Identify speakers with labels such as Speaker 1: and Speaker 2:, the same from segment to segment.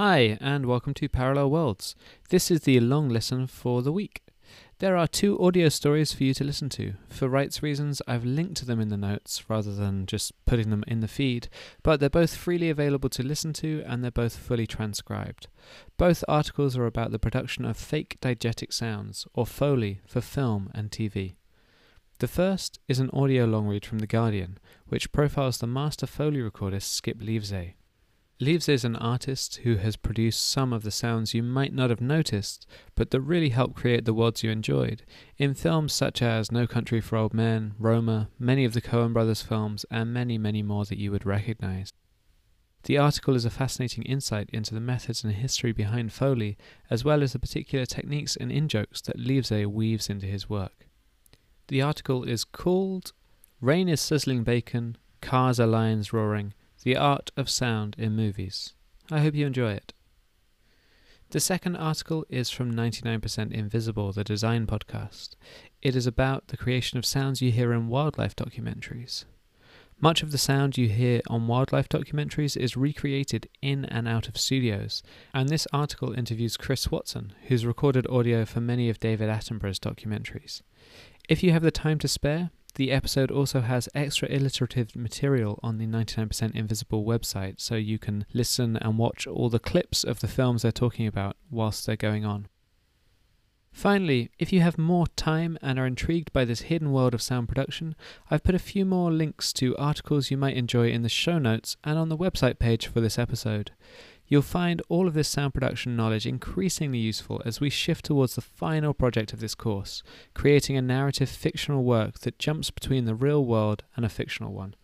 Speaker 1: Hi, and welcome to Parallel Worlds. This is the long listen for the week. There are two audio stories for you to listen to. For rights reasons, I've linked to them in the notes rather than just putting them in the feed, but they're both freely available to listen to and they're both fully transcribed. Both articles are about the production of fake diegetic sounds, or Foley, for film and TV. The first is an audio long read from The Guardian, which profiles the master Foley recordist Skip Lievsay. Lievsay is an artist who has produced some of the sounds you might not have noticed, but that really helped create the worlds you enjoyed, in films such as No Country for Old Men, Roma, many of the Coen brothers films, and many, many more that you would recognize. The article is a fascinating insight into the methods and history behind Foley, as well as the particular techniques and in jokes that Lievsay weaves into his work. The article is called Rain is Sizzling Bacon, Cars are Lions Roaring, the Art of Sound in Movies. I hope you enjoy it. The second article is from 99% Invisible, the design podcast. It is about the creation of sounds you hear in wildlife documentaries. Much of the sound you hear on wildlife documentaries is recreated in and out of studios, and this article interviews Chris Watson, who's recorded audio for many of David Attenborough's documentaries. If you have the time to spare, the episode also has extra illustrative material on the 99% Invisible website, so you can listen and watch all the clips of the films they're talking about whilst they're going on. Finally, if you have more time and are intrigued by this hidden world of sound production, I've put a few more links to articles you might enjoy in the show notes and on the website page for this episode. You'll find all of this sound production knowledge increasingly useful as we shift towards the final project of this course, creating a narrative fictional work that jumps between the real world and a fictional one.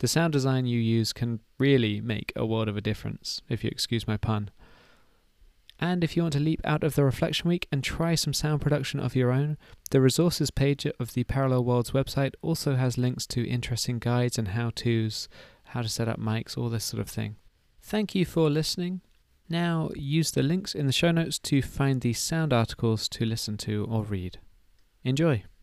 Speaker 1: The sound design you use can really make a world of a difference, if you excuse my pun. And if you want to leap out of the Reflection Week and try some sound production of your own, the resources page of the Parallel Worlds website also has links to interesting guides and how to's, how to set up mics, all this sort of thing. Thank you for listening. Now use the links in the show notes to find the sound articles to listen to or read. Enjoy.